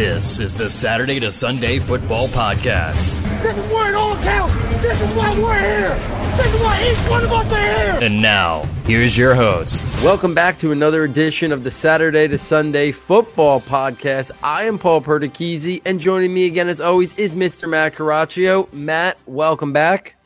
This is the Saturday to Sunday Football Podcast. This is where it all counts. This is why we're here. This is why each one of us are here. And now, here's your host. Welcome back to another edition of the Saturday to Sunday Football Podcast. I am Paul Perticchese, and joining me again, as always, is Mr. Matt Caraccio. Matt, welcome back.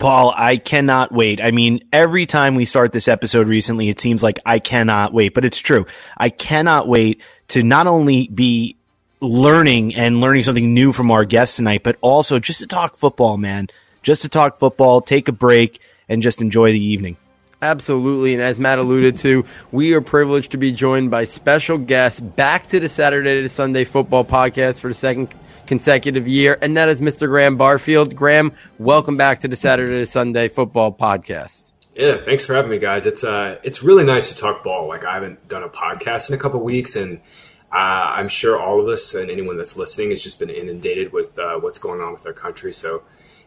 Paul, I cannot wait. I mean, every time we start this episode recently, it seems like I cannot wait, but it's true. I cannot wait to not only be learning and learning something new from our guest tonight, but also just to talk football, man. Just to talk football, take a break, and just enjoy the evening. Absolutely. And as Matt alluded to, we are privileged to be joined by special guests back to the Saturday to Sunday football podcast for the second consecutive year, and that is Mr. Graham Barfield. Graham, welcome back to the Saturday to Sunday football podcast. Yeah, thanks for having me, guys. It's uh, it's really nice to talk ball. Like I haven't done a podcast in a couple weeks, and uh, I'm sure all of us and anyone that's listening has just been inundated with uh, what's going on with our country. So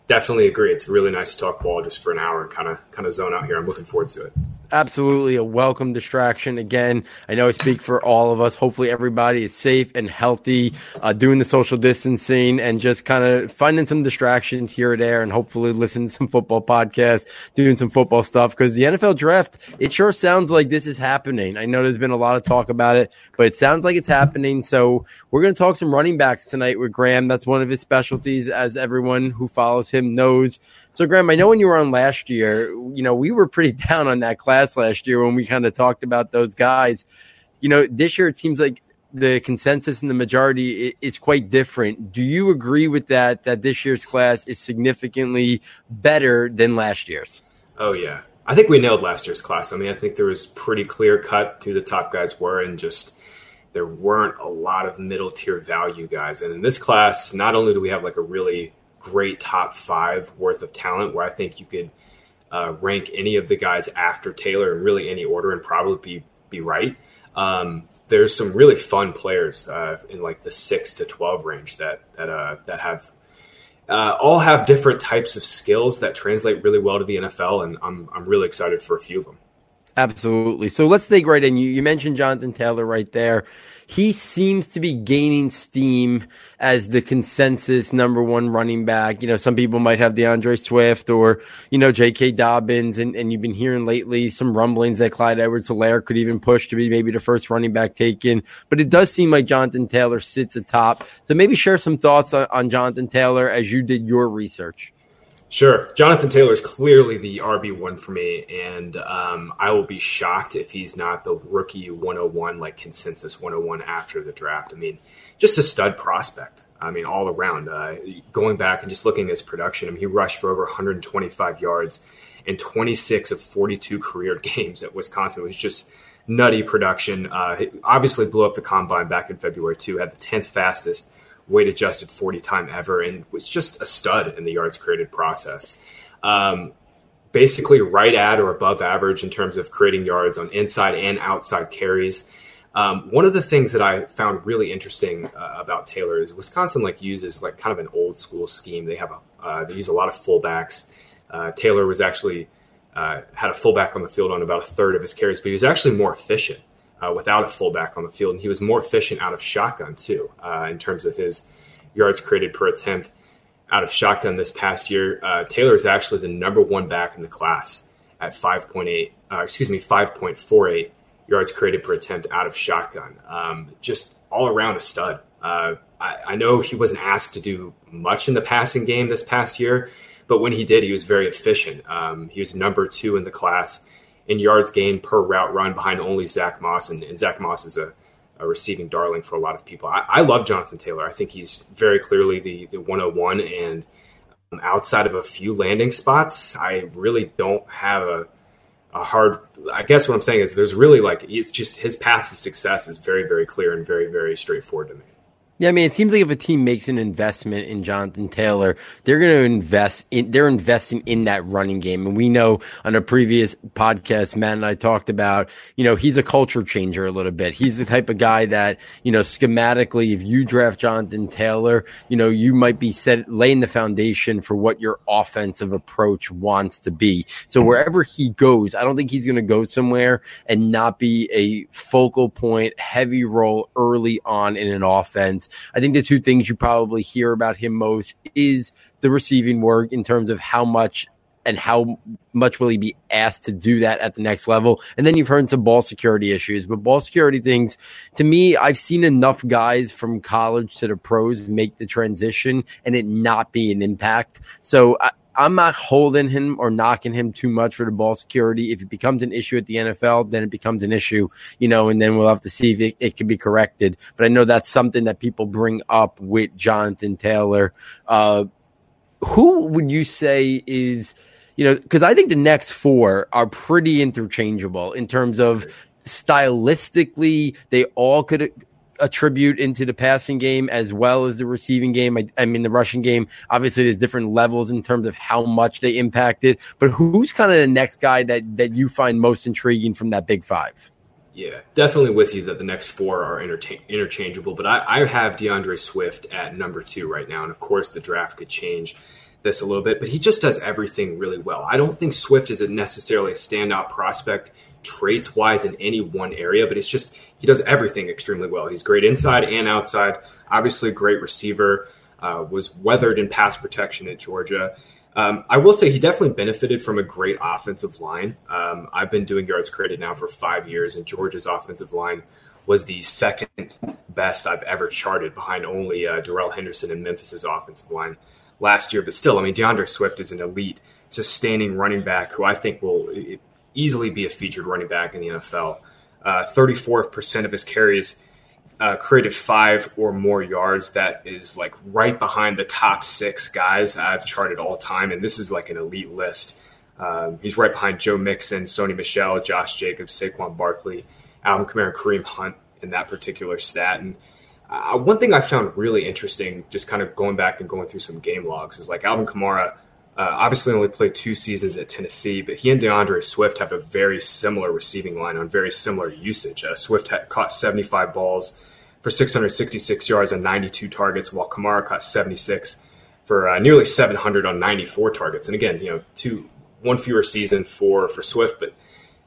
definitely agree. It's really nice to talk ball just for an hour and kind of kind of zone out here. I'm looking forward to it absolutely a welcome distraction. Again, I know I speak for all of us. Hopefully, everybody is safe and healthy, uh, doing the social distancing and just kind of finding some distractions here or there, and hopefully listening to some football podcasts, doing some football stuff. Because the NFL draft, it sure sounds like this is happening. I know there's been a lot of talk about it, but it sounds like it's happening. So we're going to talk some running backs tonight with Graham. That's one of his specialties, as everyone who follows him knows. So, Graham, I know when you were on last year, you know, we were pretty down on that class last year when we kind of talked about those guys. You know, this year it seems like the consensus and the majority is quite different. Do you agree with that? That this year's class is significantly better than last year's? Oh yeah, I think we nailed last year's class. I mean, I think there was pretty clear cut who the top guys were, and just there weren't a lot of middle tier value guys. And in this class, not only do we have like a really great top five worth of talent where I think you could uh, rank any of the guys after Taylor in really any order and probably be, be right. Um, there's some really fun players uh, in like the six to 12 range that, that, uh, that have uh, all have different types of skills that translate really well to the NFL. And I'm, I'm really excited for a few of them. Absolutely. So let's dig right in. You, you mentioned Jonathan Taylor right there he seems to be gaining steam as the consensus number one running back. You know, some people might have D'Andre Swift or, you know, J.K. Dobbins. And, and you've been hearing lately some rumblings that Clyde Edwards Helaire could even push to be maybe the first running back taken. But it does seem like Jonathan Taylor sits atop. So maybe share some thoughts on, on Jonathan Taylor as you did your research. Sure. Jonathan Taylor is clearly the RB1 for me, and um, I will be shocked if he's not the rookie 101, like consensus 101 after the draft. I mean, just a stud prospect. I mean, all around. Uh, going back and just looking at his production, I mean, he rushed for over 125 yards in 26 of 42 career games at Wisconsin. It was just nutty production. Uh, obviously blew up the combine back in February, too, had the 10th fastest weight adjusted 40 time ever and was just a stud in the yards created process. Um, basically, right at or above average in terms of creating yards on inside and outside carries. Um, one of the things that I found really interesting uh, about Taylor is Wisconsin like uses like kind of an old school scheme. They have a uh, they use a lot of fullbacks. Uh, Taylor was actually uh, had a fullback on the field on about a third of his carries, but he was actually more efficient uh, without a fullback on the field, and he was more efficient out of shotgun too uh, in terms of his yards created per attempt out of shotgun this past year. Uh, Taylor is actually the number one back in the class at 5.8, uh, excuse me, 5.48 yards created per attempt out of shotgun. Um, just all around a stud. Uh, I, I know he wasn't asked to do much in the passing game this past year, but when he did, he was very efficient. Um, he was number two in the class in yards gained per route run behind only Zach Moss, and, and Zach Moss is a, a, receiving darling for a lot of people. I, I, love Jonathan Taylor. I think he's very clearly the, the 101, and um, outside of a few landing spots, I really don't have a, a hard. I guess what I'm saying is there's really like he's just his path to success is very very clear and very very straightforward to me. Yeah, I mean, it seems like if a team makes an investment in Jonathan Taylor, they're going to invest in, they're investing in that running game. And we know on a previous podcast, Matt and I talked about, you know, he's a culture changer a little bit. He's the type of guy that, you know, schematically, if you draft Jonathan Taylor, you know, you might be set, laying the foundation for what your offensive approach wants to be. So wherever he goes, I don't think he's going to go somewhere and not be a focal point, heavy role early on in an offense offense. I think the two things you probably hear about him most is the receiving work in terms of how much and how much will he be asked to do that at the next level? And then you've heard some ball security issues, but ball security things to me, I've seen enough guys from college to the pros make the transition and it not be an impact. So I, I'm not holding him or knocking him too much for the ball security. If it becomes an issue at the NFL, then it becomes an issue, you know, and then we'll have to see if it, it can be corrected. But I know that's something that people bring up with Jonathan Taylor. Uh, who would you say is you know, because I think the next four are pretty interchangeable in terms of stylistically, they all could attribute into the passing game as well as the receiving game. I, I, mean, the rushing game, obviously there's different levels in terms of how much they impacted, but who's kind of the next guy that, that you find most intriguing from that big five? Yeah, definitely with you that the next four are interchangeable, but I, I have DeAndre Swift at number two right now. And of course the draft could change this a little bit, but he just does everything really well. I don't think Swift is a necessarily a standout prospect traits wise in any one area, but it's just he does everything extremely well. He's great inside and outside. Obviously, great receiver. Uh, was weathered in pass protection at Georgia. Um, I will say he definitely benefited from a great offensive line. Um, I've been doing yards created now for five years, and Georgia's offensive line was the second best I've ever charted, behind only uh, Darrell Henderson and Memphis's offensive line last year. But still, I mean, D'Andre Swift is an elite, sustaining running back who I think will easily be a featured running back in the NFL. Uh, 34% of his carries uh, created five or more yards. That is like right behind the top six guys I've charted all time. And this is like an elite list. Um, he's right behind Joe Mixon, Sony Michel, Josh Jacobs, Saquon Barkley, Alvin Kamara, Kareem Hunt in that particular stat. And uh, one thing I found really interesting, just kind of going back and going through some game logs, is like Alvin Kamara uh, obviously only played two seasons at Tennessee, but he and DeAndre Swift have a very similar receiving line on very similar usage. Uh, Swift had, caught 75 balls for 666 yards on 92 targets, while Kamara caught 76 for uh, nearly 700 on 94 targets. And again, you know, two one fewer season for for Swift, but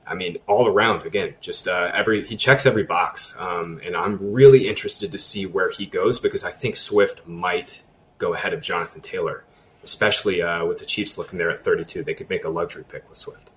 I mean, all around, again, just uh, every he checks every box, um, and I'm really interested to see where he goes because I think Swift might go ahead of Jonathan Taylor, especially uh, with the Chiefs looking there at 32. They could make a luxury pick with Swift.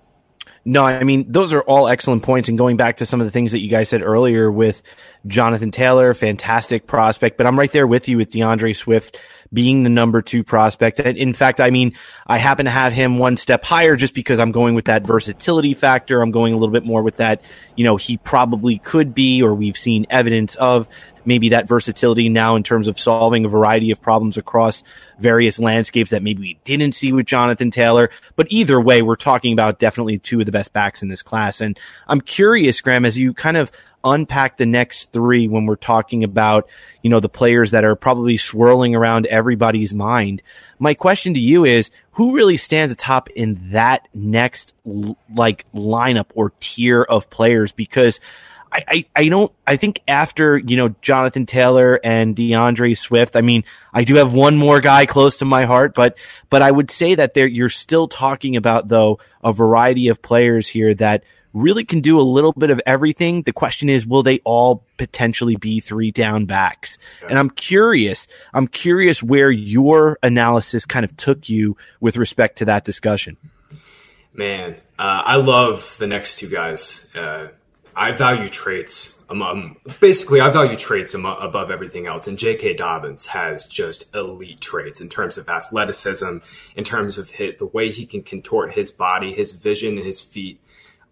No, I mean, those are all excellent points. And going back to some of the things that you guys said earlier with Jonathan Taylor, fantastic prospect, but I'm right there with you with DeAndre Swift being the number two prospect. And In fact, I mean, I happen to have him one step higher just because I'm going with that versatility factor. I'm going a little bit more with that, you know, he probably could be, or we've seen evidence of maybe that versatility now in terms of solving a variety of problems across various landscapes that maybe we didn't see with Jonathan Taylor. But either way, we're talking about definitely two of the best backs in this class. And I'm curious, Graham, as you kind of unpack the next three when we're talking about, you know, the players that are probably swirling around everybody's mind. My question to you is who really stands atop in that next like lineup or tier of players? Because I, I, don't, I think after, you know, Jonathan Taylor and DeAndre Swift, I mean, I do have one more guy close to my heart, but, but I would say that there, you're still talking about though a variety of players here that really can do a little bit of everything. The question is, will they all potentially be three down backs? And I'm curious, I'm curious where your analysis kind of took you with respect to that discussion. Man, uh, I love the next two guys. Uh, I value traits among basically I value traits above everything else, and J.K. Dobbins has just elite traits in terms of athleticism, in terms of hit, the way he can contort his body, his vision, his feet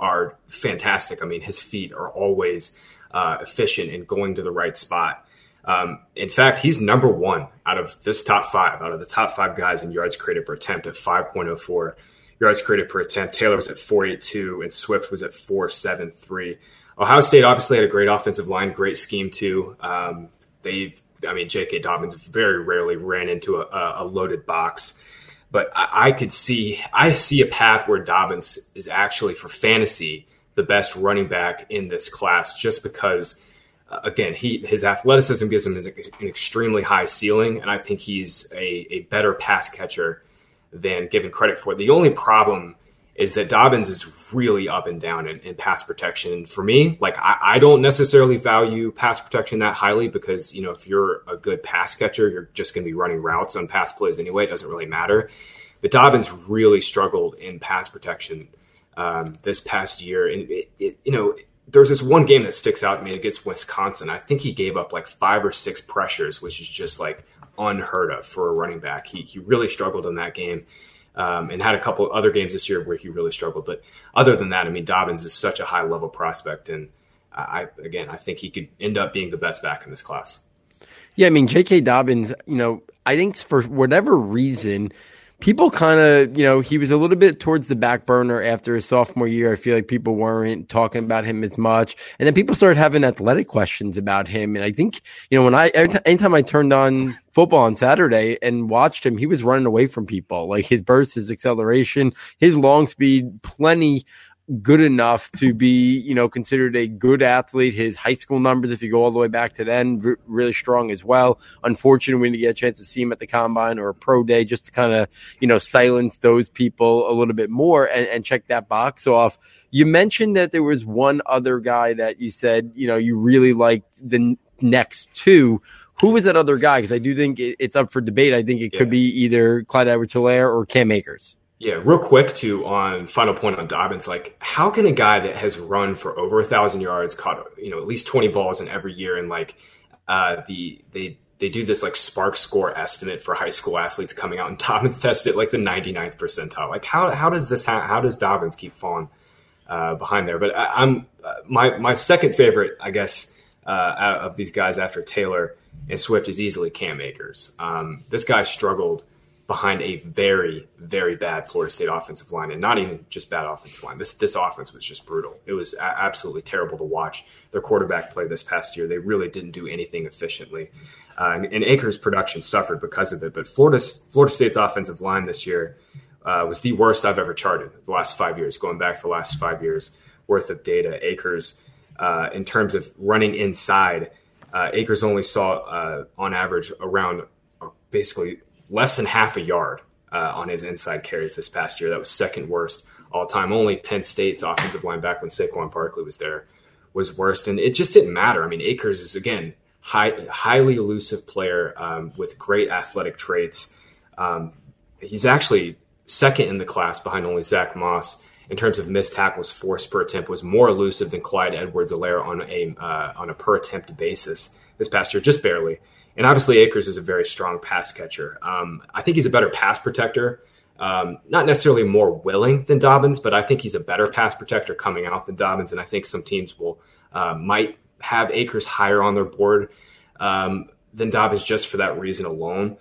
are fantastic. I mean, his feet are always uh, efficient in going to the right spot. Um, in fact, he's number one out of this top five, out of the top five guys in yards created per attempt at 5.04 yards created per attempt. Taylor was at 482 and Swift was at 473. Ohio State obviously had a great offensive line, great scheme too. Um, they, I mean, J.K. Dobbins very rarely ran into a, a loaded box. But I, I could see I see a path where Dobbins is actually for fantasy the best running back in this class, just because uh, again he his athleticism gives him an extremely high ceiling, and I think he's a, a better pass catcher than given credit for. The only problem is that Dobbins is really up and down in, in pass protection. For me, like I, I, don't necessarily value pass protection that highly because you know if you're a good pass catcher, you're just going to be running routes on pass plays anyway. It doesn't really matter. But Dobbins really struggled in pass protection um, this past year, and it, it, you know there's this one game that sticks out to me against Wisconsin. I think he gave up like five or six pressures, which is just like unheard of for a running back. He he really struggled in that game um, and had a couple other games this year where he really struggled. But other than that, I mean, Dobbins is such a high level prospect, and I again, I think he could end up being the best back in this class. Yeah, I mean, J.K. Dobbins, you know, I think for whatever reason, people kind of, you know, he was a little bit towards the back burner after his sophomore year. I feel like people weren't talking about him as much. And then people started having athletic questions about him. And I think, you know, when I, anytime I turned on football on Saturday and watched him, he was running away from people. Like his burst, his acceleration, his long speed, plenty good enough to be, you know, considered a good athlete. His high school numbers, if you go all the way back to then, r- really strong as well. Unfortunately, we didn't get a chance to see him at the combine or a pro day just to kind of, you know, silence those people a little bit more and, and check that box off. You mentioned that there was one other guy that you said, you know, you really liked the n- next two. Who was that other guy? Because I do think it, it's up for debate. I think it yeah. could be either Clyde Edwards Helaire or Cam Akers. Yeah, real quick too on final point on Dobbins. Like, how can a guy that has run for over a thousand yards, caught you know at least twenty balls in every year, and like uh, the they they do this like SPARQ score estimate for high school athletes coming out, and Dobbins tested like the 99th percentile. Like, how how does this ha- how does Dobbins keep falling uh, behind there? But I, am uh, my my second favorite, I guess, uh, of these guys after Taylor and Swift is easily Cam Akers. Um, this guy struggled behind a very, very bad Florida State offensive line, and not even just bad offensive line. This this offense was just brutal. It was a- absolutely terrible to watch. Their quarterback play this past year, they really didn't do anything efficiently, uh, and, and Akers' production suffered because of it. But Florida Florida State's offensive line this year uh, was the worst I've ever charted the last five years, going back the last five years worth of data. Akers, uh, in terms of running inside, uh, Akers only saw uh, on average around uh, basically less than half a yard uh, on his inside carries this past year. That was second worst all time. Only Penn State's offensive line back when Saquon Barkley was there was worst, and it just didn't matter. I mean, Akers is again high, highly elusive player um, with great athletic traits. Um, he's actually second in the class behind only Zach Moss in terms of missed tackles forced per attempt. Was more elusive than Clyde Edwards-Helaire on a uh, on a per attempt basis this past year, just barely. And obviously, Akers is a very strong pass catcher. Um, I think he's a better pass protector. Um, not necessarily more willing than Dobbins, but I think he's a better pass protector coming out than Dobbins. And I think some teams will uh, might have Akers higher on their board um, than Dobbins just for that reason alone.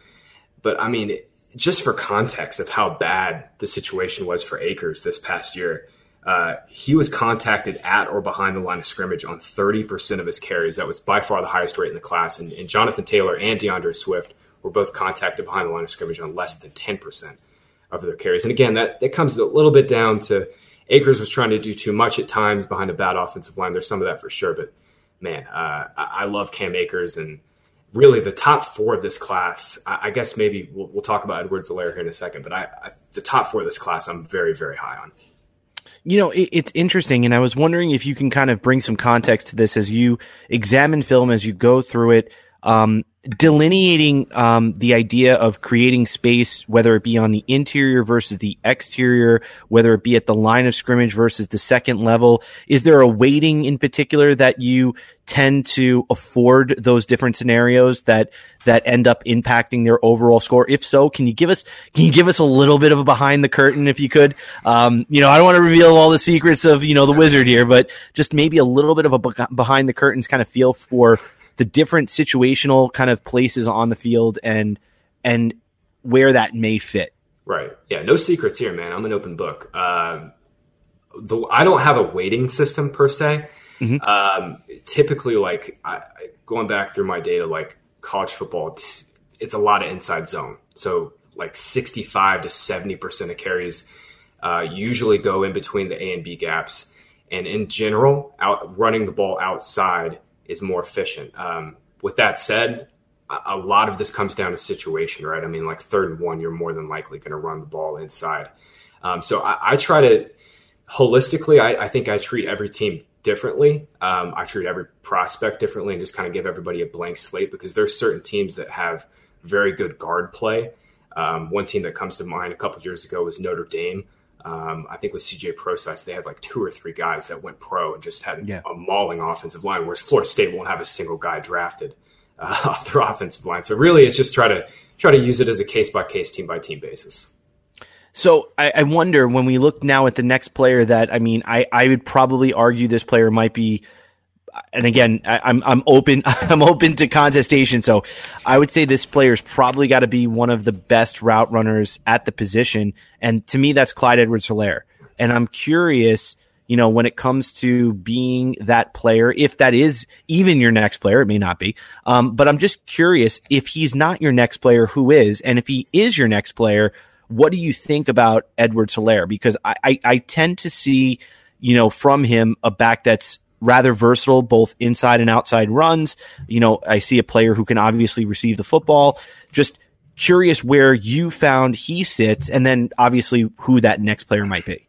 But I mean, just for context of how bad the situation was for Akers this past year, uh, he was contacted at or behind the line of scrimmage on 30% of his carries. That was by far the highest rate in the class. And, and Jonathan Taylor and DeAndre Swift were both contacted behind the line of scrimmage on less than 10% of their carries. And again, that, that comes a little bit down to Akers was trying to do too much at times behind a bad offensive line. There's some of that for sure. But man, uh, I, I, love Cam Akers and really the top four of this class. I, I guess maybe we'll, we'll, talk about Edwards-Helaire here in a second, but I, the top four of this class, I'm very, very high on. You know, it, it's interesting, and I was wondering if you can kind of bring some context to this as you examine film, as you go through it, um, delineating um, the idea of creating space, whether it be on the interior versus the exterior, whether it be at the line of scrimmage versus the second level. Is there a weighting in particular that you tend to afford those different scenarios that that end up impacting their overall score? If so, can you give us can you give us a little bit of a behind the curtain if you could? Um, you know, I don't want to reveal all the secrets of you know the wizard here, but just maybe a little bit of a behind the curtains kind of feel for the different situational kind of places on the field and and where that may fit. Right. Yeah. No secrets here, man. I'm an open book. Um, the I don't have a weighting system per se. Mm-hmm. Um, typically, like I, going back through my data, like college football, it's a lot of inside zone. So like 65 to 70 percent of carries uh, usually go in between the A and B gaps. And in general, out running the ball outside is more efficient. Um, with that said, a lot of this comes down to situation, right? I mean, like third and one, you're more than likely going to run the ball inside. Um, so I, I, try to holistically, I, I, think I treat every team differently. Um, I treat every prospect differently and just kind of give everybody a blank slate because there's certain teams that have very good guard play. Um, one team that comes to mind a couple years ago was Notre Dame. Um, I think with CJ Prosise, they had like two or three guys that went pro and just had yeah. a mauling offensive line, whereas Florida State won't have a single guy drafted uh, off their offensive line. So really, it's just try to try to use it as a case by case, team by team basis. So I, I, wonder when we look now at the next player that I mean, I, I would probably argue this player might be and again, I, I'm I'm open I'm open to contestation. So I would say this player's probably got to be one of the best route runners at the position, and to me, that's Clyde Edwards-Helaire. And I'm curious, you know, when it comes to being that player, if that is even your next player, it may not be. Um, but I'm just curious if he's not your next player, who is, and if he is your next player, what do you think about Edwards-Helaire? Because I, I, I tend to see, you know, from him a back that's rather versatile, both inside and outside runs. You know, I see a player who can obviously receive the football. Just curious where you found he sits, and then obviously who that next player might be.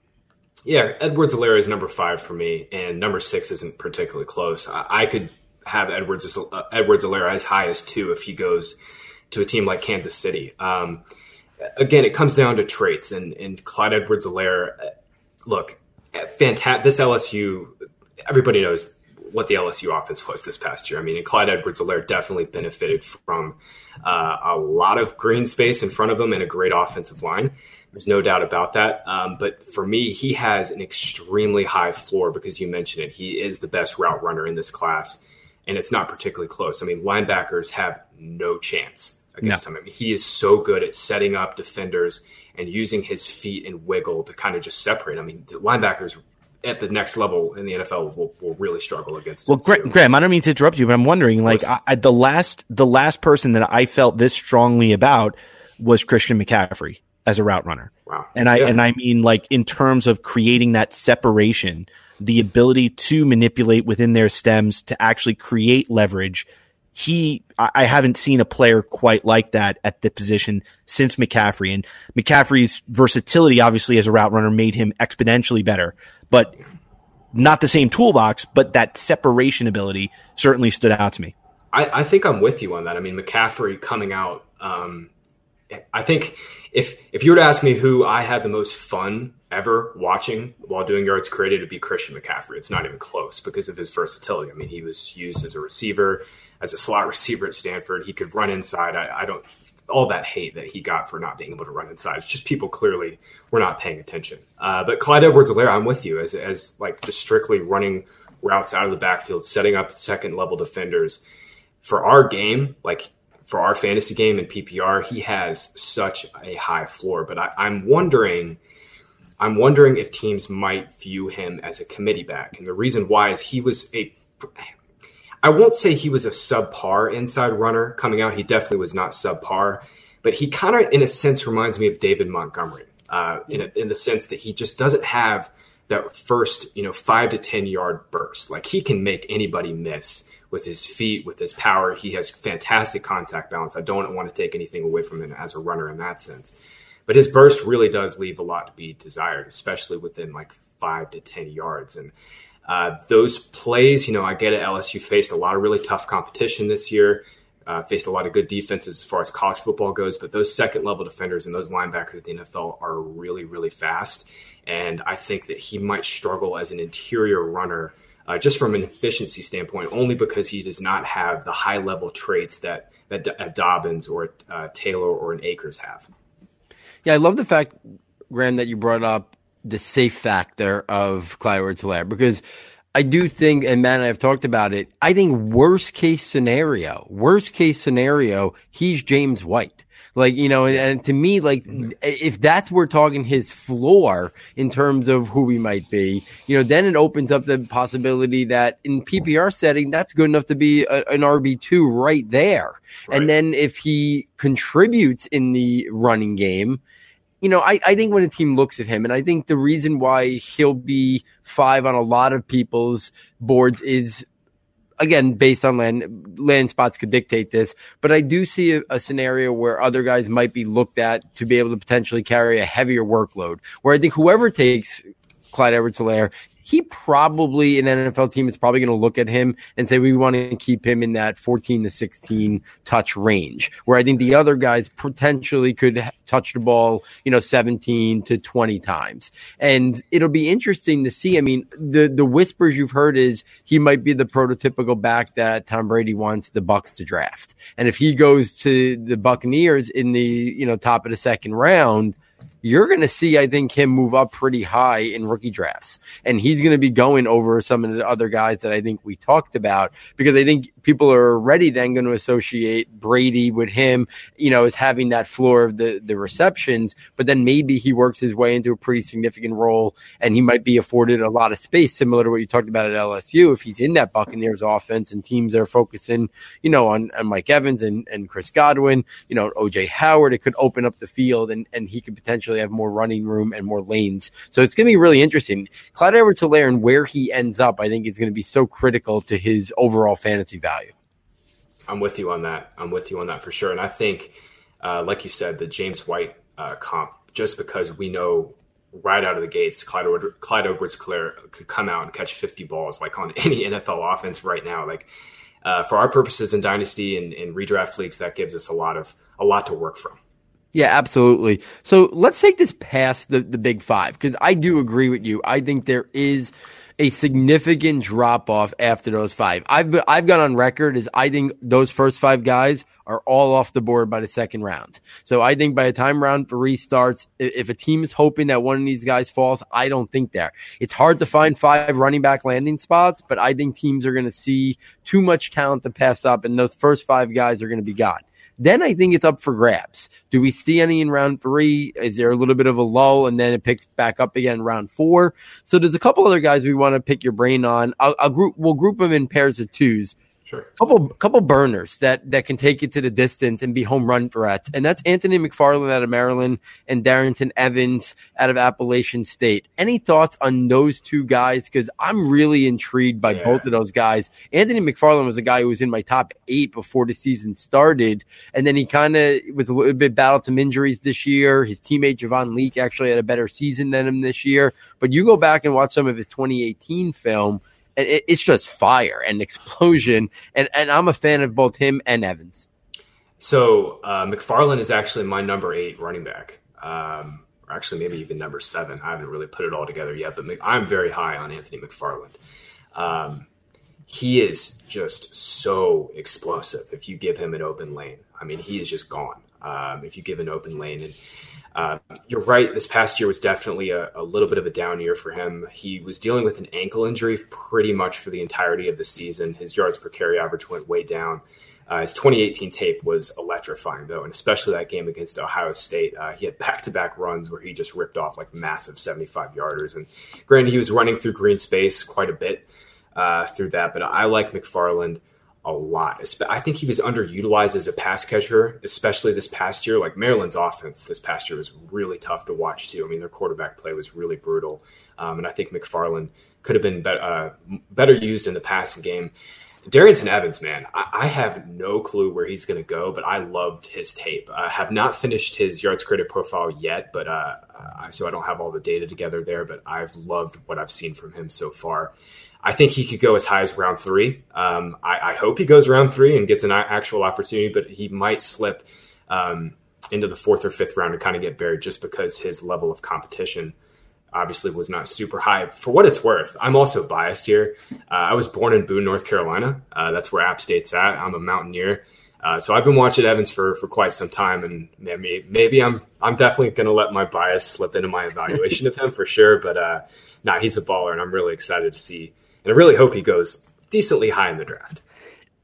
Yeah, Edwards-Helaire is number five for me, and number six isn't particularly close. I, I could have Edwards uh, Edwards-Helaire as high as two if he goes to a team like Kansas City. Um, again, it comes down to traits, and, and Clyde Edwards-Helaire. Uh, look, fantastic. This LSU everybody knows what the LSU offense was this past year. I mean, and Clyde Edwards-Helaire definitely benefited from uh, a lot of green space in front of him and a great offensive line. There's no doubt about that. Um, but for me, he has an extremely high floor because you mentioned it. He is the best route runner in this class, and it's not particularly close. I mean, linebackers have no chance against no. him. I mean, he is so good at setting up defenders and using his feet and wiggle to kind of just separate. I mean, the linebackers at the next level in the NFL will, will really struggle against. Well, Gra- Graham, I don't mean to interrupt you, but I'm wondering, like, I, I, the last the last person that I felt this strongly about was Christian McCaffrey as a route runner. Wow, and I yeah. and I mean, like, in terms of creating that separation, the ability to manipulate within their stems to actually create leverage. He, I haven't seen a player quite like that at the position since McCaffrey. And McCaffrey's versatility, obviously, as a route runner, made him exponentially better but not the same toolbox, but that separation ability certainly stood out to me. I, I think I'm with you on that. I mean, McCaffrey coming out, um, I think if if you were to ask me who I had the most fun ever watching while doing yards created, it'd be Christian McCaffrey. It's not even close because of his versatility. I mean, he was used as a receiver, as a slot receiver at Stanford. He could run inside. I, I don't all that hate that he got for not being able to run inside. It's just people clearly were not paying attention. Uh, but Clyde Edwards-Helaire, I'm with you as as like just strictly running routes out of the backfield, setting up second level defenders. For our game, like for our fantasy game and PPR, he has such a high floor. But I, I'm wondering. I'm wondering if teams might view him as a committee back. And the reason why is he was a I won't say he was a subpar inside runner coming out. He definitely was not subpar, but he kind of, in a sense, reminds me of David Montgomery uh, in, a, in the sense that he just doesn't have that first, you know, five to 10 yard burst. Like he can make anybody miss with his feet, with his power. He has fantastic contact balance. I don't want to take anything away from him as a runner in that sense. But his burst really does leave a lot to be desired, especially within like five to 10 yards. And uh, those plays, you know, I get it. LSU faced a lot of really tough competition this year, uh, faced a lot of good defenses as far as college football goes. But those second level defenders and those linebackers in the NFL are really, really fast. And I think that he might struggle as an interior runner. Uh, just from an efficiency standpoint, only because he does not have the high level traits that that a Dobbins or uh, Taylor or an Akers have. Yeah, I love the fact, Graham, that you brought up the safe factor of Clyde Edwards-Helaire because I do think, and Matt and I have talked about it. I think worst case scenario, worst case scenario, he's James White. Like, you know, and, and, to me, like, mm-hmm. if that's we're talking his floor in terms of who we might be, you know, then it opens up the possibility that in PPR setting, that's good enough to be a, an RB2 right there. Right. And then if he contributes in the running game, you know, I, I think when a team looks at him, and I think the reason why he'll be five on a lot of people's boards is again, based on land land spots could dictate this, but I do see a, a, scenario where other guys might be looked at to be able to potentially carry a heavier workload. Where I think whoever takes Clyde Edwards-Helaire he probably an NFL team is probably going to look at him and say we want to keep him in that 14 to 16 touch range. Where I think the other guys potentially could touch the ball, you know, 17 to 20 times. And it'll be interesting to see. I mean, the the whispers you've heard is he might be the prototypical back that Tom Brady wants the Bucks to draft. And if he goes to the Buccaneers in the, you know, top of the second round, you're going to see, I think, him move up pretty high in rookie drafts. And he's going to be going over some of the other guys that I think we talked about because I think people are already then going to associate Brady with him, you know, as having that floor of the, the receptions. But then maybe he works his way into a pretty significant role and he might be afforded a lot of space, similar to what you talked about at LSU. If he's in that Buccaneers offense and teams are focusing, you know, on, on Mike Evans and, and Chris Godwin, you know, OJ Howard, it could open up the field and, and he could potentially potentially have more running room and more lanes. So it's going to be really interesting. Clyde Edwards Helaire and where he ends up, I think is going to be so critical to his overall fantasy value. I'm with you on that. I'm with you on that for sure. And I think, uh, like you said, the James White uh, comp, just because we know right out of the gates, Clyde, Clyde Edwards could come out and catch 50 balls like on any NFL offense right now. Like uh, for our purposes in dynasty and, and redraft leagues, that gives us a lot of a lot to work from. Yeah, absolutely. So let's take this past the, the big five because I do agree with you. I think there is a significant drop off after those five. I've I've gone on record as I think those first five guys are all off the board by the second round. So I think by the time round three starts, if a team is hoping that one of these guys falls, I don't think there. It's hard to find five running back landing spots, but I think teams are going to see too much talent to pass up, and those first five guys are going to be gone. Then I think it's up for grabs. Do we see any in round three? Is there a little bit of a lull and then it picks back up again in round four? So there's a couple other guys we want to pick your brain on. I'll, I'll group, we'll group them in pairs of twos. Sure. Couple couple burners that that can take it to the distance and be home run threats, and that's Anthony McFarland out of Maryland and Darrynton Evans out of Appalachian State. Any thoughts on those two guys? Because I'm really intrigued by yeah. both of those guys. Anthony McFarland was a guy who was in my top eight before the season started, and then he kind of was a little bit battled some injuries this year. His teammate Javon Leake actually had a better season than him this year. But you go back and watch some of his 2018 film it, it's just fire and explosion. And and I'm a fan of both him and Evans. So uh, McFarland is actually my number eight running back. Um, or actually, maybe even number seven. I haven't really put it all together yet, but I'm very high on Anthony McFarland. Um, he is just so explosive if you give him an open lane. I mean, he is just gone um, if you give an open lane. And uh, you're right. This past year was definitely a, a, little bit of a down year for him. He was dealing with an ankle injury pretty much for the entirety of the season. His yards per carry average went way down. Uh, his 2018 tape was electrifying, though, and especially that game against Ohio State. Uh, he had back to back runs where he just ripped off like massive 75 yarders. And granted, he was running through green space quite a bit uh, through that, but I like McFarland a lot. I think he was underutilized as a pass catcher, especially this past year. Like Maryland's offense this past year was really tough to watch too. I mean, their quarterback play was really brutal, um, and I think McFarland could have been be- uh, better used in the passing game. Darrynton Evans, man, I, I have no clue where he's going to go, but I loved his tape. I have not finished his yards created profile yet, but uh, so I don't have all the data together there. But I've loved what I've seen from him so far. I think he could go as high as round three. Um, I, I, hope he goes round three and gets an actual opportunity, but he might slip um, into the fourth or fifth round and kind of get buried just because his level of competition obviously was not super high. For what it's worth, I'm also biased here. Uh, I was born in Boone, North Carolina. Uh, that's where App State's at. I'm a Mountaineer. Uh, so I've been watching Evans for, for quite some time, and maybe, maybe I'm I'm definitely going to let my bias slip into my evaluation of him for sure. But uh, nah, he's a baller, and I'm really excited to see and I really hope he goes decently high in the draft.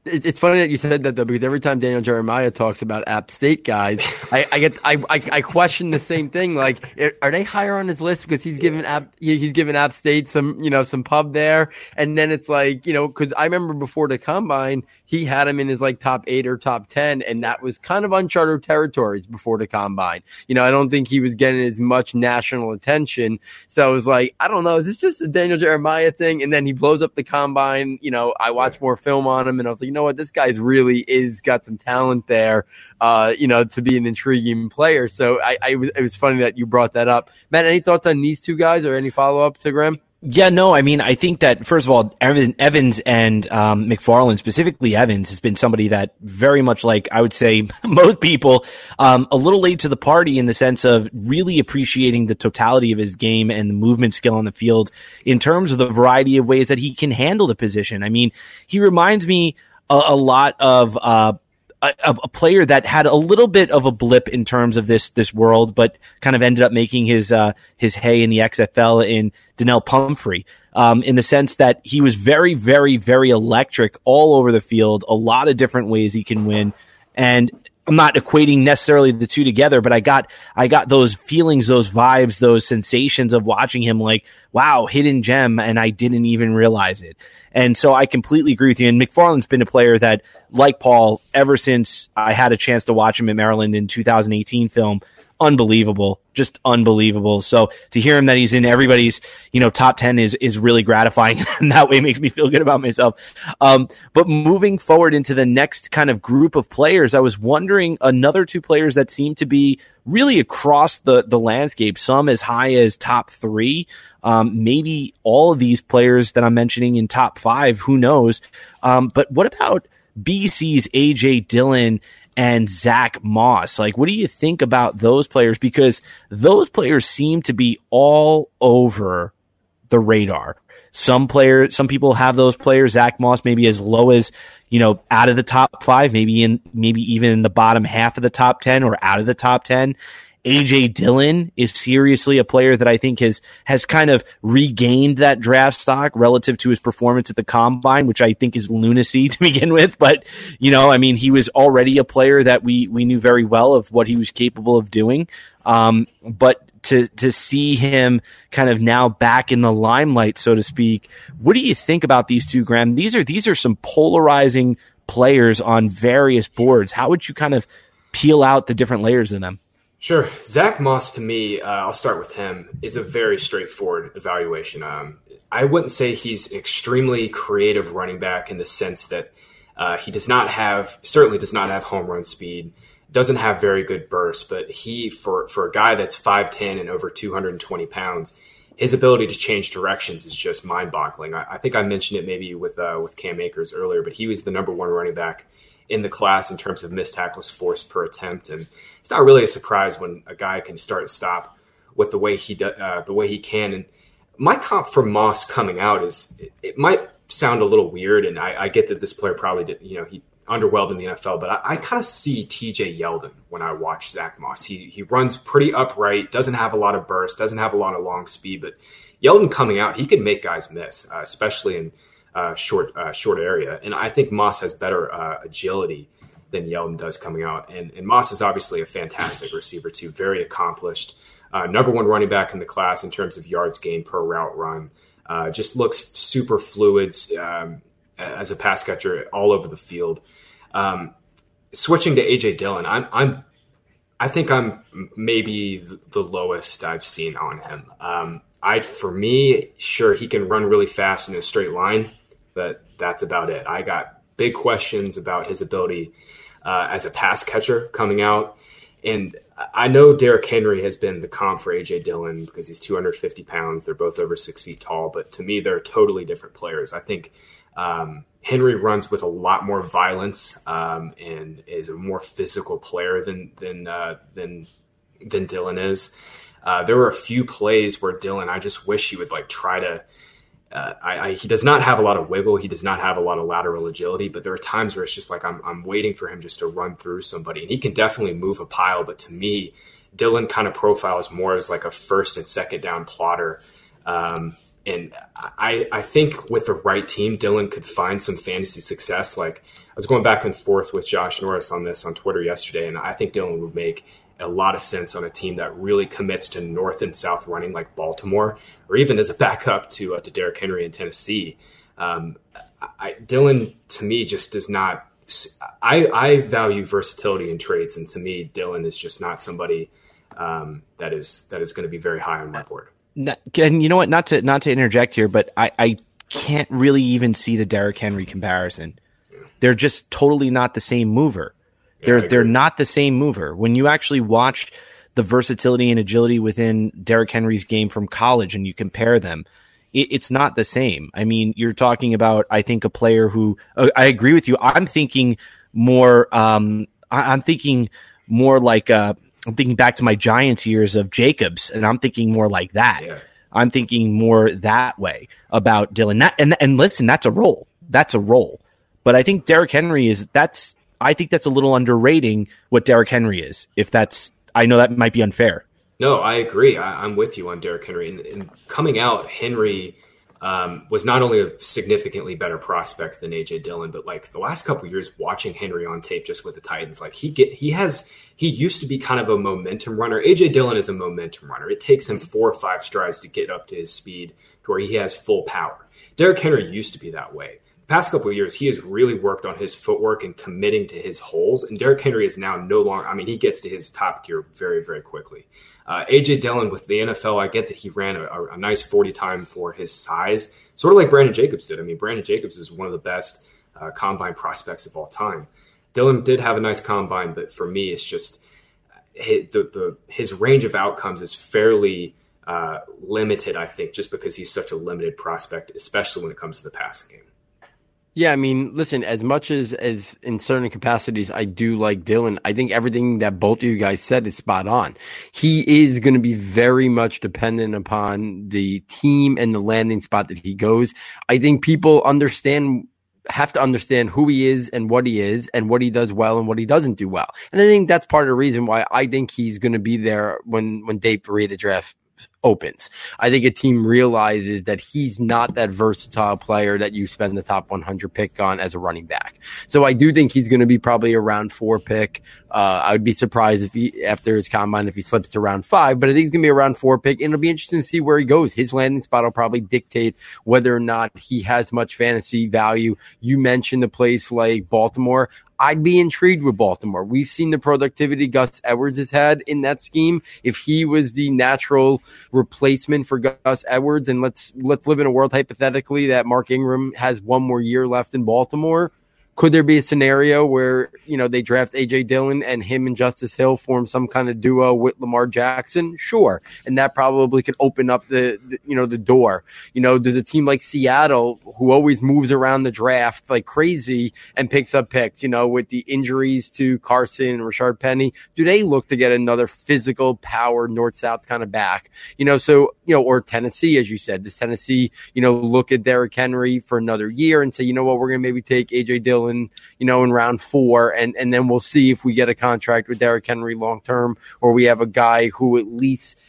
it's funny that you said that though, because every time Daniel Jeremiah talks about App State guys, I, I get I, I, I question the same thing. Like, are they higher on his list because he's given App he's given App State some you know some pub there, and then it's like you know because I remember before the combine he had him in his like top eight or top ten, and that was kind of uncharted territories before the combine. You know, I don't think he was getting as much national attention. So I was like, I don't know, is this just a Daniel Jeremiah thing? And then he blows up the combine. You know, I watched more film on him, and I was like, you know what, this guy's really is got some talent there. Uh, you know, to be an intriguing player. So I, I was, it was funny that you brought that up. Matt, any thoughts on these two guys or any follow up to Graham? Yeah, no, I mean, I think that first of all, Evans and um, McFarland, specifically Evans, has been somebody that very much like I would say most people, um, a little late to the party in the sense of really appreciating the totality of his game and the movement skill on the field in terms of the variety of ways that he can handle the position. I mean, he reminds me a, a lot of uh, a, a, player that had a little bit of a blip in terms of this this world, but kind of ended up making his uh, his hay in the XFL in Donnel Pumphrey. Um, in the sense that he was very, very, very electric all over the field. A lot of different ways he can win, and I'm not equating necessarily the two together, but I got I got those feelings, those vibes, those sensations of watching him like, wow, hidden gem, and I didn't even realize it. And so I completely agree with you. And McFarland's been a player that, like Paul, ever since I had a chance to watch him at Maryland in 2018 film, unbelievable, just unbelievable. So to hear him that he's in everybody's, you know, top 10 is, is really gratifying. and that way makes me feel good about myself. Um, but moving forward into the next kind of group of players, I was wondering another two players that seem to be really across the, the landscape, some as high as top three. Um, maybe all of these players that I'm mentioning in top five, who knows? Um, but what about BC's AJ Dillon and Zach Moss. Like, what do you think about those players? Because those players seem to be all over the radar. Some players, some people have those players, Zach Moss, maybe as low as, you know, out of the top five, maybe in, maybe even in the bottom half of the top 10 or out of the top 10. AJ Dillon is seriously a player that I think has has kind of regained that draft stock relative to his performance at the combine, which I think is lunacy to begin with. But you know, I mean, he was already a player that we we knew very well of what he was capable of doing. Um, but to to see him kind of now back in the limelight, so to speak, what do you think about these two, Graham? These are these are some polarizing players on various boards. How would you kind of peel out the different layers in them? Sure. Zach Moss, to me, uh, I'll start with him, is a very straightforward evaluation. Um, I wouldn't say he's extremely creative running back in the sense that uh, he does not have, certainly does not have home run speed, doesn't have very good burst, but he, for, for a guy that's 5'10 and over 220 pounds, his ability to change directions is just mind boggling. I, I, think I mentioned it maybe with, uh, with Cam Akers earlier, but he was the number one running back in the class in terms of missed tackles forced per attempt. And it's not really a surprise when a guy can start and stop with the way he do, uh, the way he can. And my comp for Moss coming out is it, it might sound a little weird, and I, I, get that this player probably did you know he underwhelmed in the NFL, but I, I kind of see T.J. Yeldon when I watch Zach Moss. He he runs pretty upright, doesn't have a lot of burst, doesn't have a lot of long speed, but Yeldon coming out, he could make guys miss, uh, especially in uh, short uh, short area. And I think Moss has better uh, agility than Yeldon does coming out. And, and, Moss is obviously a fantastic receiver too, very accomplished. Uh, number one running back in the class in terms of yards gained per route run. Uh, just looks super fluid um, as a pass catcher all over the field. Um, switching to AJ Dillon, I'm, I'm I think I'm maybe the lowest I've seen on him. Um, I, for me, sure he can run really fast in a straight line but that's about it. I got big questions about his ability uh, as a pass catcher coming out. And I know Derrick Henry has been the comp for AJ Dillon because he's 250 pounds. They're both over six feet tall, but to me, they're totally different players. I think um, Henry runs with a lot more violence um, and is a more physical player than than uh, than than Dillon is. Uh, there were a few plays where Dillon, I just wish he would like try to uh, I, I, he does not have a lot of wiggle. He does not have a lot of lateral agility, but there are times where it's just like I'm, I'm waiting for him just to run through somebody. And he can definitely move a pile, but to me, Dillon kind of profiles more as like a first and second down plotter. Um, And I, I think with the right team, Dillon could find some fantasy success. Like I was going back and forth with Josh Norris on this on Twitter yesterday, and I think Dillon would make a lot of sense on a team that really commits to north and south running like Baltimore, or even as a backup to uh, to Derrick Henry in Tennessee. Um, I, Dillon to me just does not. I, I value versatility in trades, and to me, Dillon is just not somebody um, that is that is going to be very high on my board. And you know what? Not to not to interject here, but I, I can't really even see the Derrick Henry comparison. They're just totally not the same mover. They're they're not the same mover. When you actually watch the versatility and agility within Derrick Henry's game from college and you compare them, it, it's not the same. I mean, you're talking about I think a player who uh, I agree with you. I'm thinking more. Um, I, am thinking more like uh, I'm thinking back to my Giants years of Jacobs, and I'm thinking more like that. Yeah. I'm thinking more that way about Dillon. That, and and listen, that's a role. That's a role. But I think Derrick Henry is that's I think that's a little underrating what Derrick Henry is. If that's, I know that might be unfair. No, I agree. I, am with you on Derrick Henry. And, and coming out, Henry um, was not only a significantly better prospect than AJ Dillon, but like the last couple years, watching Henry on tape just with the Titans, like he get he has he used to be kind of a momentum runner. AJ Dillon is a momentum runner. It takes him four or five strides to get up to his speed to where he has full power. Derrick Henry used to be that way past couple of years, he has really worked on his footwork and committing to his holes. And Derrick Henry is now no longer, I mean, he gets to his top gear very, very quickly. Uh, AJ Dillon with the NFL, I get that he ran a, a, nice 40 time for his size, sort of like Brandon Jacobs did. I mean, Brandon Jacobs is one of the best uh, combine prospects of all time. Dillon did have a nice combine, but for me, it's just his, the, the, his range of outcomes is fairly uh, limited, I think, just because he's such a limited prospect, especially when it comes to the passing game. Yeah, I mean, listen, as much as as in certain capacities I do like Dillon, I think everything that both of you guys said is spot on. He is going to be very much dependent upon the team and the landing spot that he goes. I think people understand have to understand who he is and what he is and what he does well and what he doesn't do well. And I think that's part of the reason why I think he's going to be there when when Dave Ferreira draft opens. I think a team realizes that he's not that versatile player that you spend the top 100 pick on as a running back. So I do think he's going to be probably a round four pick. Uh, I would be surprised if he, after his combine, if he slips to round five, but I think he's going to be a round four pick. And it'll be interesting to see where he goes. His landing spot will probably dictate whether or not he has much fantasy value. You mentioned a place like Baltimore. I'd be intrigued with Baltimore. We've seen the productivity Gus Edwards has had in that scheme. If he was the natural replacement for Gus Edwards, and let's let's live in a world hypothetically that Mark Ingram has one more year left in Baltimore, could there be a scenario where, you know, they draft AJ Dillon and him and Justice Hill form some kind of duo with Lamar Jackson? Sure. And that probably could open up the, the, you know, the door. You know, there's a team like Seattle who always moves around the draft like crazy and picks up picks, you know, with the injuries to Carson and Rashaad Penny. Do they look to get another physical power north south kind of back? You know, so, you know, or Tennessee, as you said, does Tennessee, you know, look at Derrick Henry for another year and say, you know what, we're going to maybe take AJ Dillon in, you know, in round four, and and then we'll see if we get a contract with Derrick Henry long term, or we have a guy who at least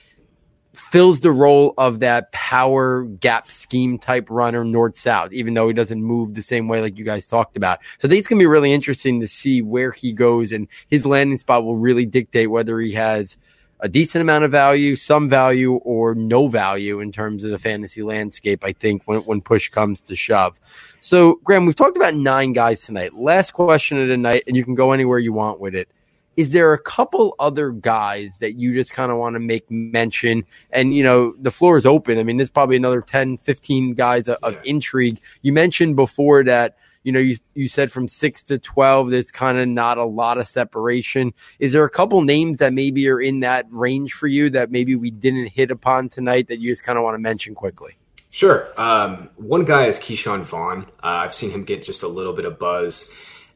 fills the role of that power gap scheme type runner north south, even though he doesn't move the same way like you guys talked about. So I think it's gonna be really interesting to see where he goes, and his landing spot will really dictate whether he has a decent amount of value, some value, or no value in terms of the fantasy landscape. I think when when push comes to shove. So, Graham, we've talked about nine guys tonight. Last question of the night, and you can go anywhere you want with it. Is there a couple other guys that you just kind of want to make mention? And, you know, the floor is open. I mean, there's probably another 10, 15 guys of, of intrigue. You mentioned before that you know, you you said from six to twelve, there's kind of not a lot of separation. Is there a couple names that maybe are in that range for you that maybe we didn't hit upon tonight that you just kind of want to mention quickly? Sure. Um, one guy is Ke'Shawn Vaughn. Uh, I've seen him get just a little bit of buzz.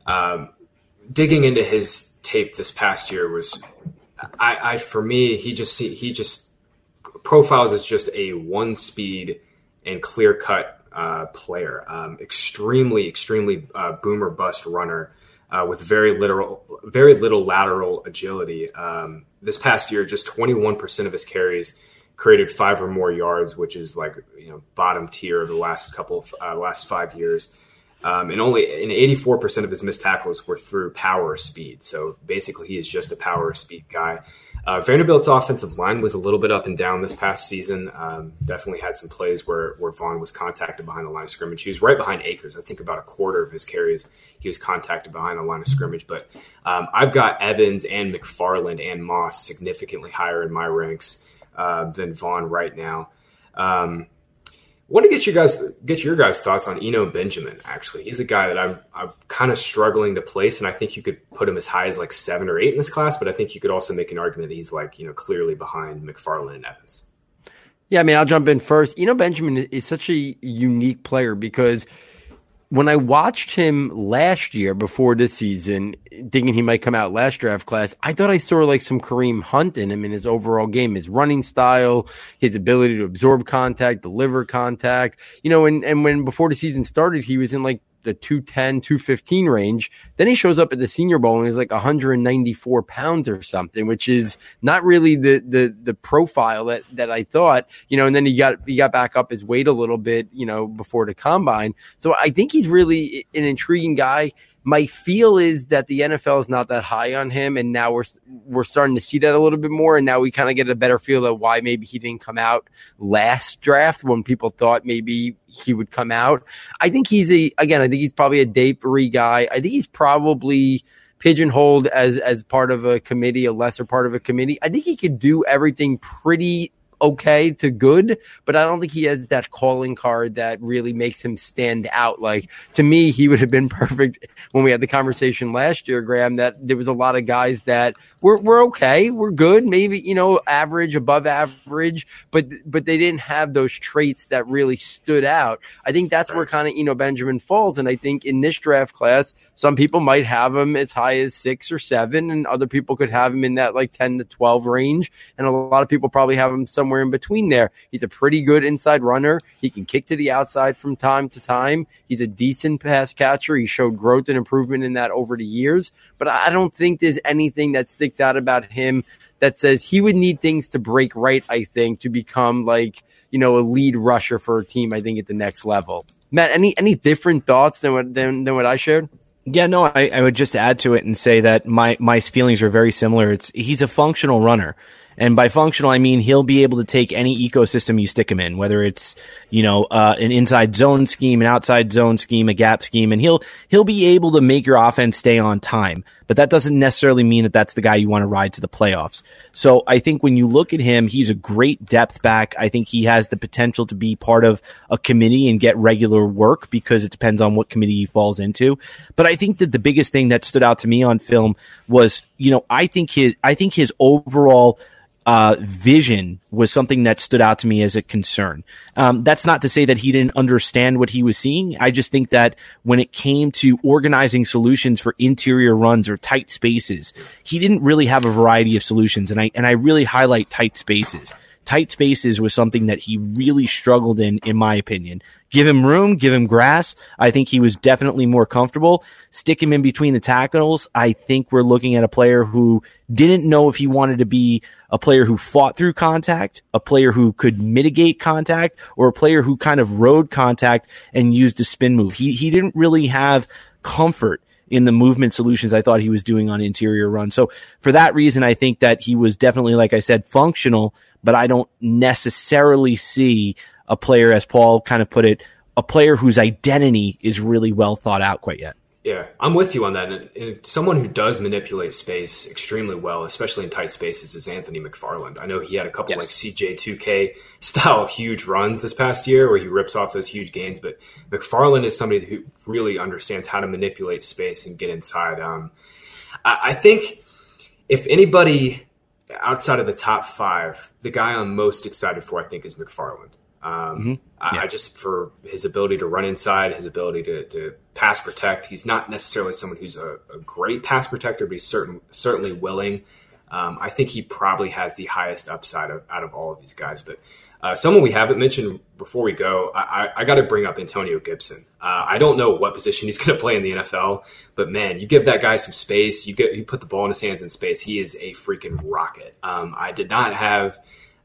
Um, digging into his tape this past year was, I, I for me, he just see, he just profiles as just a one speed and clear cut uh, player. Um, extremely, extremely uh, boomer bust runner uh, with very little, very little lateral agility. Um, this past year, just 21% of his carries created five or more yards, which is like you know bottom tier of the last couple of uh, last five years. Um, and only in 84% of his missed tackles were through power or speed. So basically, he is just a power or speed guy. Uh, Vanderbilt's offensive line was a little bit up and down this past season. Um, definitely had some plays where, where Vaughn was contacted behind the line of scrimmage. He was right behind Akers. I think about a quarter of his carries, he was contacted behind the line of scrimmage. But um, I've got Evans and McFarland and Moss significantly higher in my ranks uh, than Vaughn right now. Um, want to get you guys get your guys' thoughts on Eno Benjamin. Actually, he's a guy that I'm I'm kind of struggling to place, and I think you could put him as high as like seven or eight in this class. But I think you could also make an argument that he's like you know clearly behind McFarland and Evans. Yeah, I mean, I'll jump in first. Eno Benjamin is such a unique player because when I watched him last year before this season, thinking he might come out last draft class, I thought I saw like some Kareem Hunt in him in his overall game, his running style, his ability to absorb contact, deliver contact, you know, and, and when before the season started, he was in like the 210, 215 range. Then he shows up at the Senior Bowl and he's like 194 pounds or something, which is not really the the the profile that that I thought. You know, and then he got he got back up his weight a little bit, you know, before the combine. So I think he's really an intriguing guy my feel is that the NFL is not that high on him, and now we're we're starting to see that a little bit more, and now we kind of get a better feel of why maybe he didn't come out last draft when people thought maybe he would come out. I think he's a again, I think he's probably a day three guy. I think he's probably pigeonholed as as part of a committee, a lesser part of a committee. I think he could do everything pretty okay to good, but I don't think he has that calling card that really makes him stand out. Like to me, he would have been perfect when we had the conversation last year, Graham, that there was a lot of guys that were, were okay, we're good, maybe, you know, average, above average, but but they didn't have those traits that really stood out. I think that's where kind of, you know, Benjamin falls. And I think in this draft class, some people might have him as high as six or seven, and other people could have him in that like 10 to 12 range. And a lot of people probably have him somewhere somewhere in between there. He's a pretty good inside runner. He can kick to the outside from time to time. He's a decent pass catcher. He showed growth and improvement in that over the years. But I don't think there's anything that sticks out about him that says he would need things to break right, I think, to become like, you know, a lead rusher for a team, I think, at the next level. Matt, any any different thoughts than what than, than what I shared? Yeah, no, I, I would just add to it and say that my my feelings are very similar. It's he's a functional runner. And by functional, I mean he'll be able to take any ecosystem you stick him in, whether it's you know uh, an inside zone scheme, an outside zone scheme, a gap scheme, and he'll he'll be able to make your offense stay on time. But that doesn't necessarily mean that that's the guy you want to ride to the playoffs. So I think when you look at him, he's a great depth back. I think he has the potential to be part of a committee and get regular work because it depends on what committee he falls into. But I think that the biggest thing that stood out to me on film was, you know, I think his I think his overall uh, vision was something that stood out to me as a concern. Um, that's not to say that he didn't understand what he was seeing. I just think that when it came to organizing solutions for interior runs or tight spaces, he didn't really have a variety of solutions. And I, and I really highlight tight spaces. Tight spaces was something that he really struggled in, in my opinion. Give him room, give him grass. I think he was definitely more comfortable. Stick him in between the tackles. I think we're looking at a player who didn't know if he wanted to be a player who fought through contact, a player who could mitigate contact, or a player who kind of rode contact and used a spin move. He, he didn't really have comfort in the movement solutions I thought he was doing on interior run. So for that reason, I think that he was definitely, like I said, functional, but I don't necessarily see a player, as Paul kind of put it, a player whose identity is really well thought out quite yet. Yeah, I'm with you on that. And, and someone who does manipulate space extremely well, especially in tight spaces, is Anthony McFarland. I know he had a couple yes. like CJ2K style huge runs this past year where he rips off those huge gains. But McFarland is somebody who really understands how to manipulate space and get inside. Um, I, I think if anybody outside of the top five, the guy I'm most excited for, I think, is McFarland. Um, mm-hmm. yeah. I, just for his ability to run inside, his ability to, to pass protect. He's not necessarily someone who's a, a great pass protector, but he's certain certainly willing. Um, I think he probably has the highest upside of, out of all of these guys. But uh, someone we haven't mentioned before we go, I, I, I got to bring up Antonio Gibson. Uh, I don't know what position he's going to play in the NFL, but man, you give that guy some space. You get you put the ball in his hands in space. He is a freaking rocket. Um, I did not have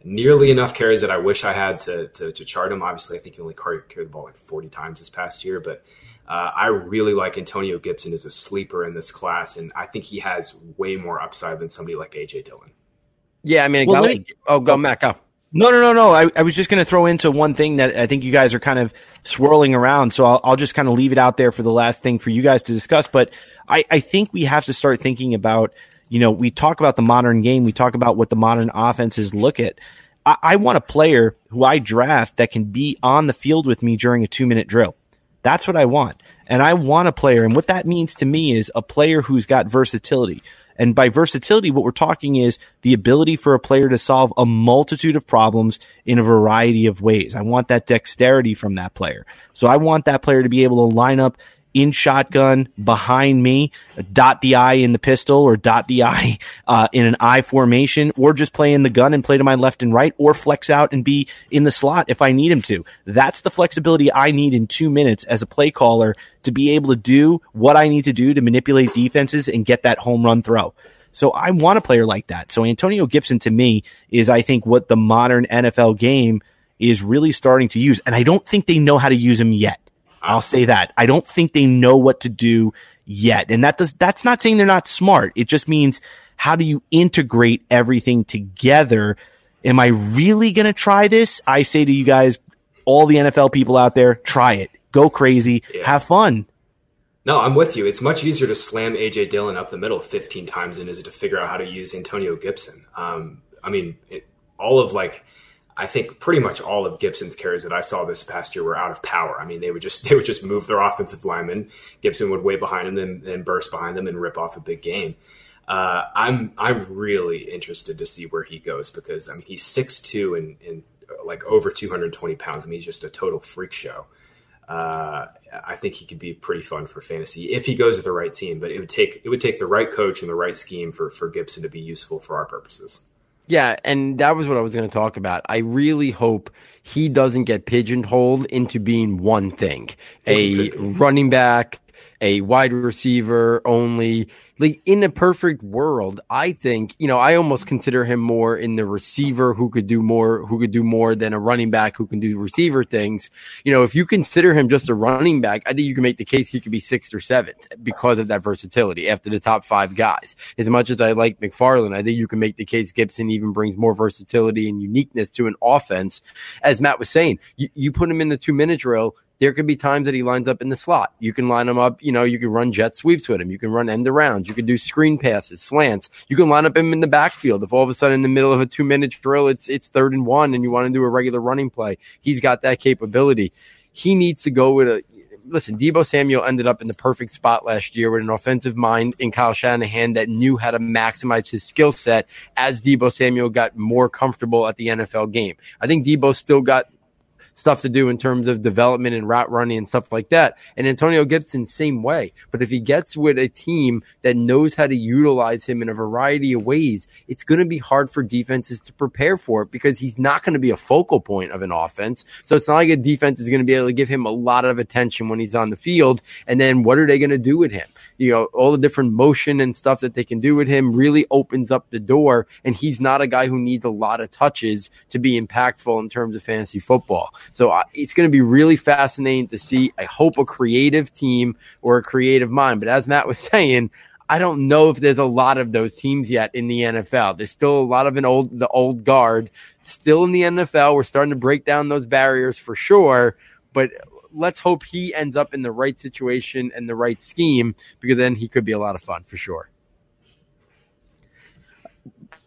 nearly enough carries that I wish I had to, to, to chart him. Obviously, I think he only carried, carried the ball like 40 times this past year, but uh, I really like Antonio Gibson as a sleeper in this class, and I think he has way more upside than somebody like AJ Dillon. Yeah, I mean, well, me, oh, go, Matt, go. No, no, no, no. I, I was just going to throw into one thing that I think you guys are kind of swirling around. So I'll, I'll just kind of leave it out there for the last thing for you guys to discuss. But I, I think we have to start thinking about, you know, we talk about the modern game. We talk about what the modern offenses look at. I, I want a player who I draft that can be on the field with me during a two minute drill. That's what I want. And I want a player. And what that means to me is a player who's got versatility. And by versatility, what we're talking is the ability for a player to solve a multitude of problems in a variety of ways. I want that dexterity from that player. So I want that player to be able to line up in shotgun behind me, dot the I in the pistol or dot the I uh, in an I formation, or just play in the gun and play to my left and right, or flex out and be in the slot if I need him to. That's the flexibility I need in two minutes as a play caller to be able to do what I need to do to manipulate defenses and get that home run throw. So I want a player like that. So Antonio Gibson to me is, I think, what the modern NFL game is really starting to use. And I don't think they know how to use him yet. I'll say that. I don't think they know what to do yet. And that does, that's not saying they're not smart. It just means how do you integrate everything together? Am I really going to try this? I say to you guys, all the NFL people out there, try it. Go crazy. Yeah. Have fun. No, I'm with you. It's much easier to slam AJ Dillon up the middle 15 times than is it to figure out how to use Antonio Gibson. Um, I mean, it, all of like I think pretty much all of Gibson's carries that I saw this past year were out of power. I mean, they would just they would just move their offensive lineman. Gibson would wait behind him and, and burst behind them and rip off a big game. Uh, I'm I'm really interested to see where he goes because I mean he's six two and, and like over 220 pounds. I mean he's just a total freak show. Uh, I think he could be pretty fun for fantasy if he goes with the right team. But it would take it would take the right coach and the right scheme for for Gibson to be useful for our purposes. Yeah, and that was what I was going to talk about. I really hope he doesn't get pigeonholed into being one thing a running back, a wide receiver only. Like in a perfect world, I think, you know, I almost consider him more in the receiver who could do more, who could do more than a running back who can do receiver things. You know, if you consider him just a running back, I think you can make the case he could be sixth or seventh because of that versatility after the top five guys. As much as I like McFarland, I think you can make the case Gibson even brings more versatility and uniqueness to an offense. As Matt was saying, you, you put him in the two minute drill, there could be times that he lines up in the slot. You can line him up, you know, you can run jet sweeps with him. You can run end arounds. You can do screen passes, slants. You can line up him in the backfield. If all of a sudden in the middle of a two minute drill, it's, it's third and one and you want to do a regular running play, he's got that capability. He needs to go with a, listen, Deebo Samuel ended up in the perfect spot last year with an offensive mind in Kyle Shanahan that knew how to maximize his skill set as Deebo Samuel got more comfortable at the NFL game. I think Deebo still got stuff to do in terms of development and route running and stuff like that. And Antonio Gibson, same way. But if he gets with a team that knows how to utilize him in a variety of ways, it's going to be hard for defenses to prepare for it because he's not going to be a focal point of an offense. So it's not like a defense is going to be able to give him a lot of attention when he's on the field. And then what are they going to do with him? You know, all the different motion and stuff that they can do with him really opens up the door. And he's not a guy who needs a lot of touches to be impactful in terms of fantasy football. So uh, it's going to be really fascinating to see. I hope a creative team or a creative mind. But as Matt was saying, I don't know if there's a lot of those teams yet in the NFL. There's still a lot of an old the old guard still in the NFL. We're starting to break down those barriers for sure, but let's hope he ends up in the right situation and the right scheme because then he could be a lot of fun for sure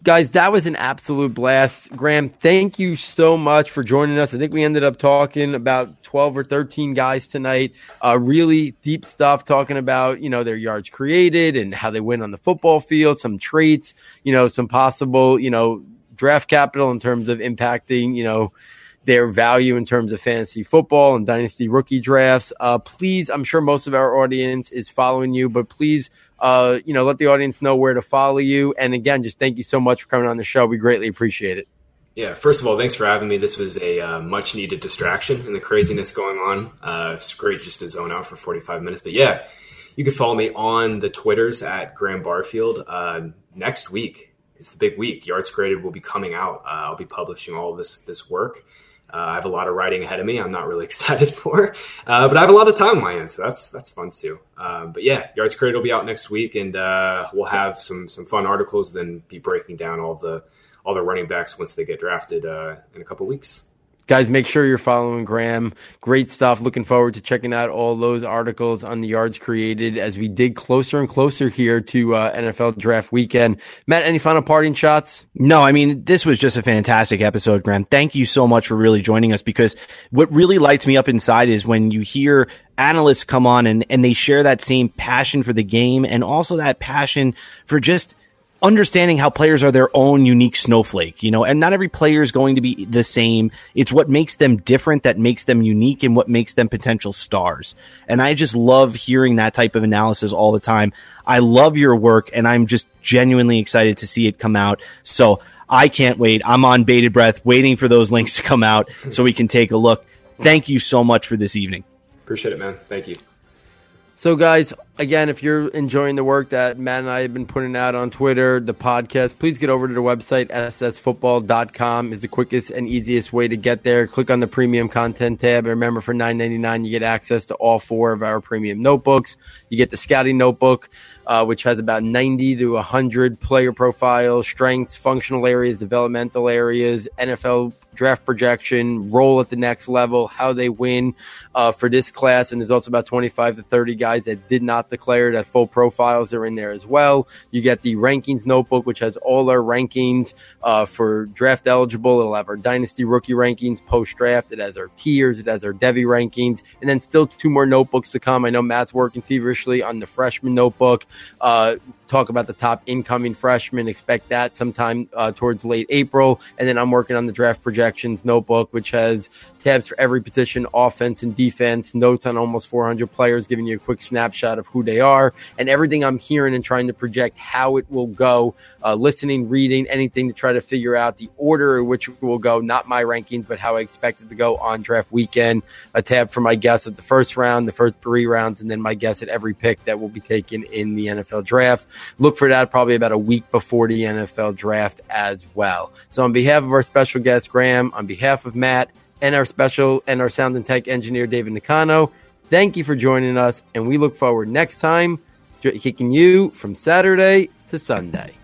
guys, that was an absolute blast. Graham, thank you so much for joining us. I think we ended up talking about 12 or 13 guys tonight. Uh, really deep stuff talking about, you know, their yards created and how they win on the football field, some traits, you know, some possible, you know, draft capital in terms of impacting, you know, their value in terms of fantasy football and dynasty rookie drafts. Uh, please, I'm sure most of our audience is following you, but please uh, you know, let the audience know where to follow you. And again, just thank you so much for coming on the show. We greatly appreciate it. Yeah, first of all, thanks for having me. This was a uh, much needed distraction and the craziness going on. Uh, it's great just to zone out for 45 minutes. But yeah, you can follow me on the Twitters at Graham Barfield. Uh, next week, it's the big week. Yards Created will be coming out. Uh, I'll be publishing all this this work. Uh, I have a lot of writing ahead of me. I'm not really excited for, uh, but I have a lot of time on my hands, so that's that's fun too. Um, but yeah, Yards Created will be out next week, and uh, we'll have some some fun articles. Then be breaking down all the all the running backs once they get drafted uh, in a couple weeks. Guys, make sure you're following Graham. Great stuff. Looking forward to checking out all those articles on the yards created as we dig closer and closer here to uh, NFL draft weekend. Matt, any final parting shots? No, I mean, this was just a fantastic episode, Graham. Thank you so much for really joining us because what really lights me up inside is when you hear analysts come on and, and they share that same passion for the game and also that passion for just understanding how players are their own unique snowflake, you know, and not every player is going to be the same. It's what makes them different that makes them unique and what makes them potential stars. And I just love hearing that type of analysis all the time. I love your work and I'm just genuinely excited to see it come out. So I can't wait. I'm on bated breath waiting for those links to come out so we can take a look. Thank you so much for this evening. Appreciate it, man. Thank you. So, guys, again, if you're enjoying the work that Matt and I have been putting out on Twitter, the podcast, please get over to the website. ssfootball.com is the quickest and easiest way to get there. Click on the premium content tab. And remember, for $9.99, you get access to all four of our premium notebooks. You get the scouting notebook, uh, which has about 90 to 100 player profiles, strengths, functional areas, developmental areas, NFL draft projection, role at the next level, how they win uh, for this class. And there's also about 25 to 30 guys that did not declare that full profiles are in there as well. You get the rankings notebook, which has all our rankings uh, for draft eligible. It'll have our dynasty rookie rankings post draft. It has our tiers. It has our Devy rankings. And then still two more notebooks to come. I know Matt's working feverishly on the freshman notebook. Uh, talk about the top incoming freshmen. Expect that sometime uh, towards late April. And then I'm working on the draft projections notebook, which has tabs for every position, offense and defense, notes on almost 400 players, giving you a quick snapshot of who they are, and everything I'm hearing and trying to project how it will go, uh, listening, reading, anything to try to figure out the order in which it will go, not my rankings, but how I expect it to go on draft weekend. A tab for my guess at the first round, the first three rounds, and then my guess at every pick that will be taken in the NFL draft. Look for that probably about a week before the NFL draft as well. So, on behalf of our special guest, Graham, on behalf of Matt, and our special and our sound and tech engineer, David Nicano. Thank you for joining us, and we look forward next time kicking you from Saturday to Sunday.